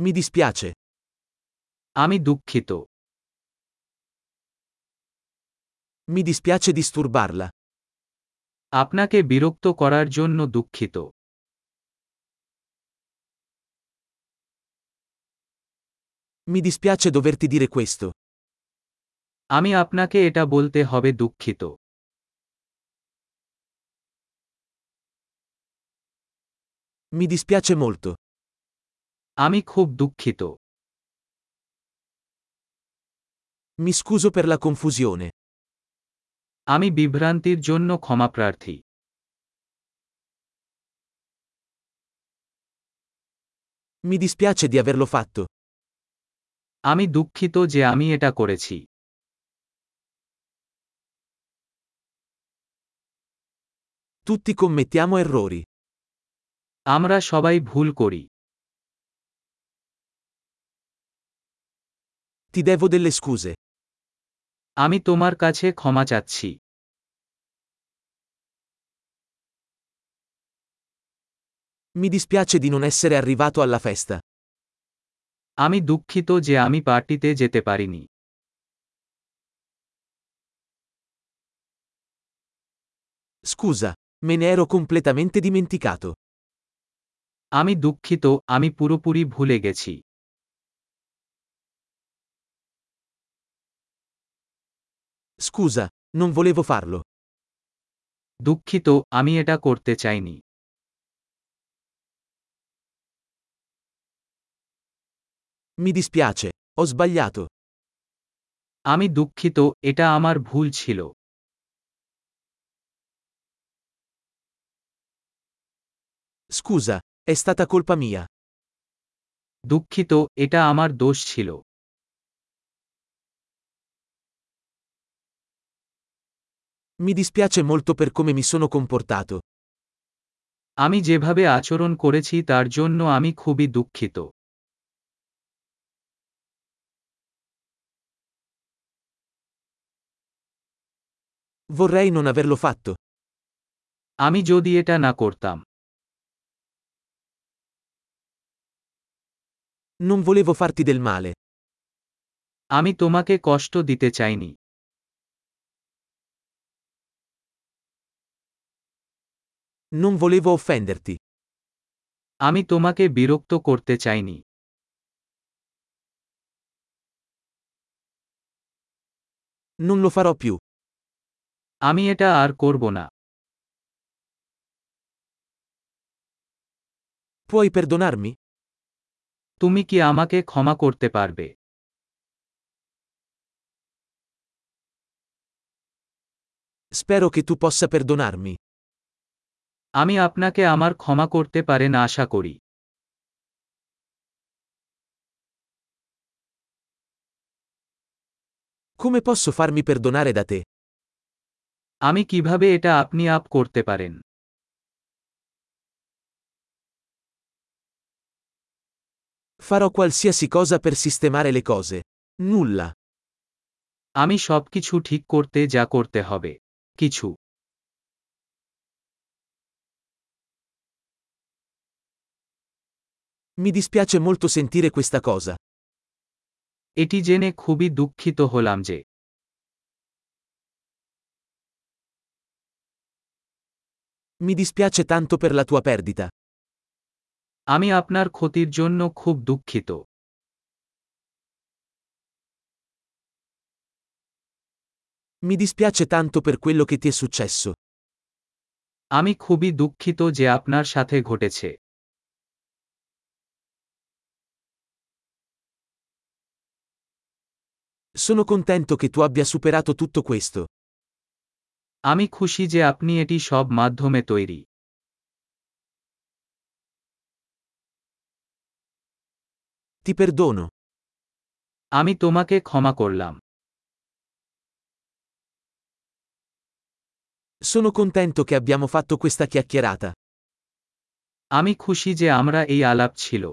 Mi dispiace. আমি দুঃখিত Mi dispiace disturbarla. আপনাকে বিরক্ত করার জন্য দুঃখিত Mi dispiace doverti dire questo. আমি আপনাকে এটা বলতে হবে দুঃখিত Mi dispiace molto. আমি খুব দুঃখিত Mi scuso per la confusione. আমি বিভ্রান্তির জন্য ক্ষমাপ্রার্থী Mi dispiace di averlo fatto. আমি দুঃখিত যে আমি এটা করেছি Tutti commettiamo errori. আমরা সবাই ভুল করি Ti devo delle scuse. আমি তোমার কাছে ক্ষমা চাচ্ছি Mi dispiace di non essere arrivato alla festa. আমি দুঃখিত যে আমি পার্টিতে যেতে পারিনি Scusa, me ne ero completamente dimenticato. আমি দুঃখিত আমি পুরোপুরি ভুলে গেছি Scusa, non volevo farlo. দুঃখিত আমি এটা করতে চাইনি Mi dispiace, ho sbagliato. আমি দুঃখিত এটা আমার ভুল ছিল Scusa, è stata colpa mia. দুঃখিত এটা আমার দোষ ছিল Mi dispiace molto per come mi sono comportato. আমি যেভাবে আচরণ করেছি তার জন্য আমি খুবই দুঃখিত Vorrei non averlo fatto. আমি যদি এটা না করতাম Non volevo farti del male. আমি তোমাকে কষ্ট দিতে চাইনি Non volevo offenderti. আমি তোমাকে বিরক্ত করতে চাইনি Non lo farò più. আমি এটা আর করব না Puoi perdonarmi? তুমি কি আমাকে ক্ষমা করতে পারবে Spero che tu possa perdonarmi. আমি আপনাকে আমার ক্ষমা করতে পারেন আশা করি Come posso farmi perdonare da te? আমি কীভাবে এটা আপনি আপ করতে পারেন Farò qualsiasi cosa per sistemare le cose. Nulla. আমি সবকিছু ঠিক করতে যা করতে হবে কিছু Mi dispiace molto sentire questa cosa. এটি জেনে খুবই দুঃখিত হলাম যে Mi dispiace tanto per la tua perdita. আমি আপনার ক্ষতির জন্য খুব দুঃখিত Mi dispiace tanto per quello che ti è successo. আমি খুবই দুঃখিত যে আপনার সাথে ঘটেছে Sono contento che tu abbia superato tutto questo. আমি খুশি যে আপনি এটি সব মাধ্যমে তৈরি Ti perdono. আমি তোমাকে ক্ষমা করলাম Sono contento che abbiamo fatto questa chiacchierata. আমি খুশি যে আমরা এই আলাপ ছিল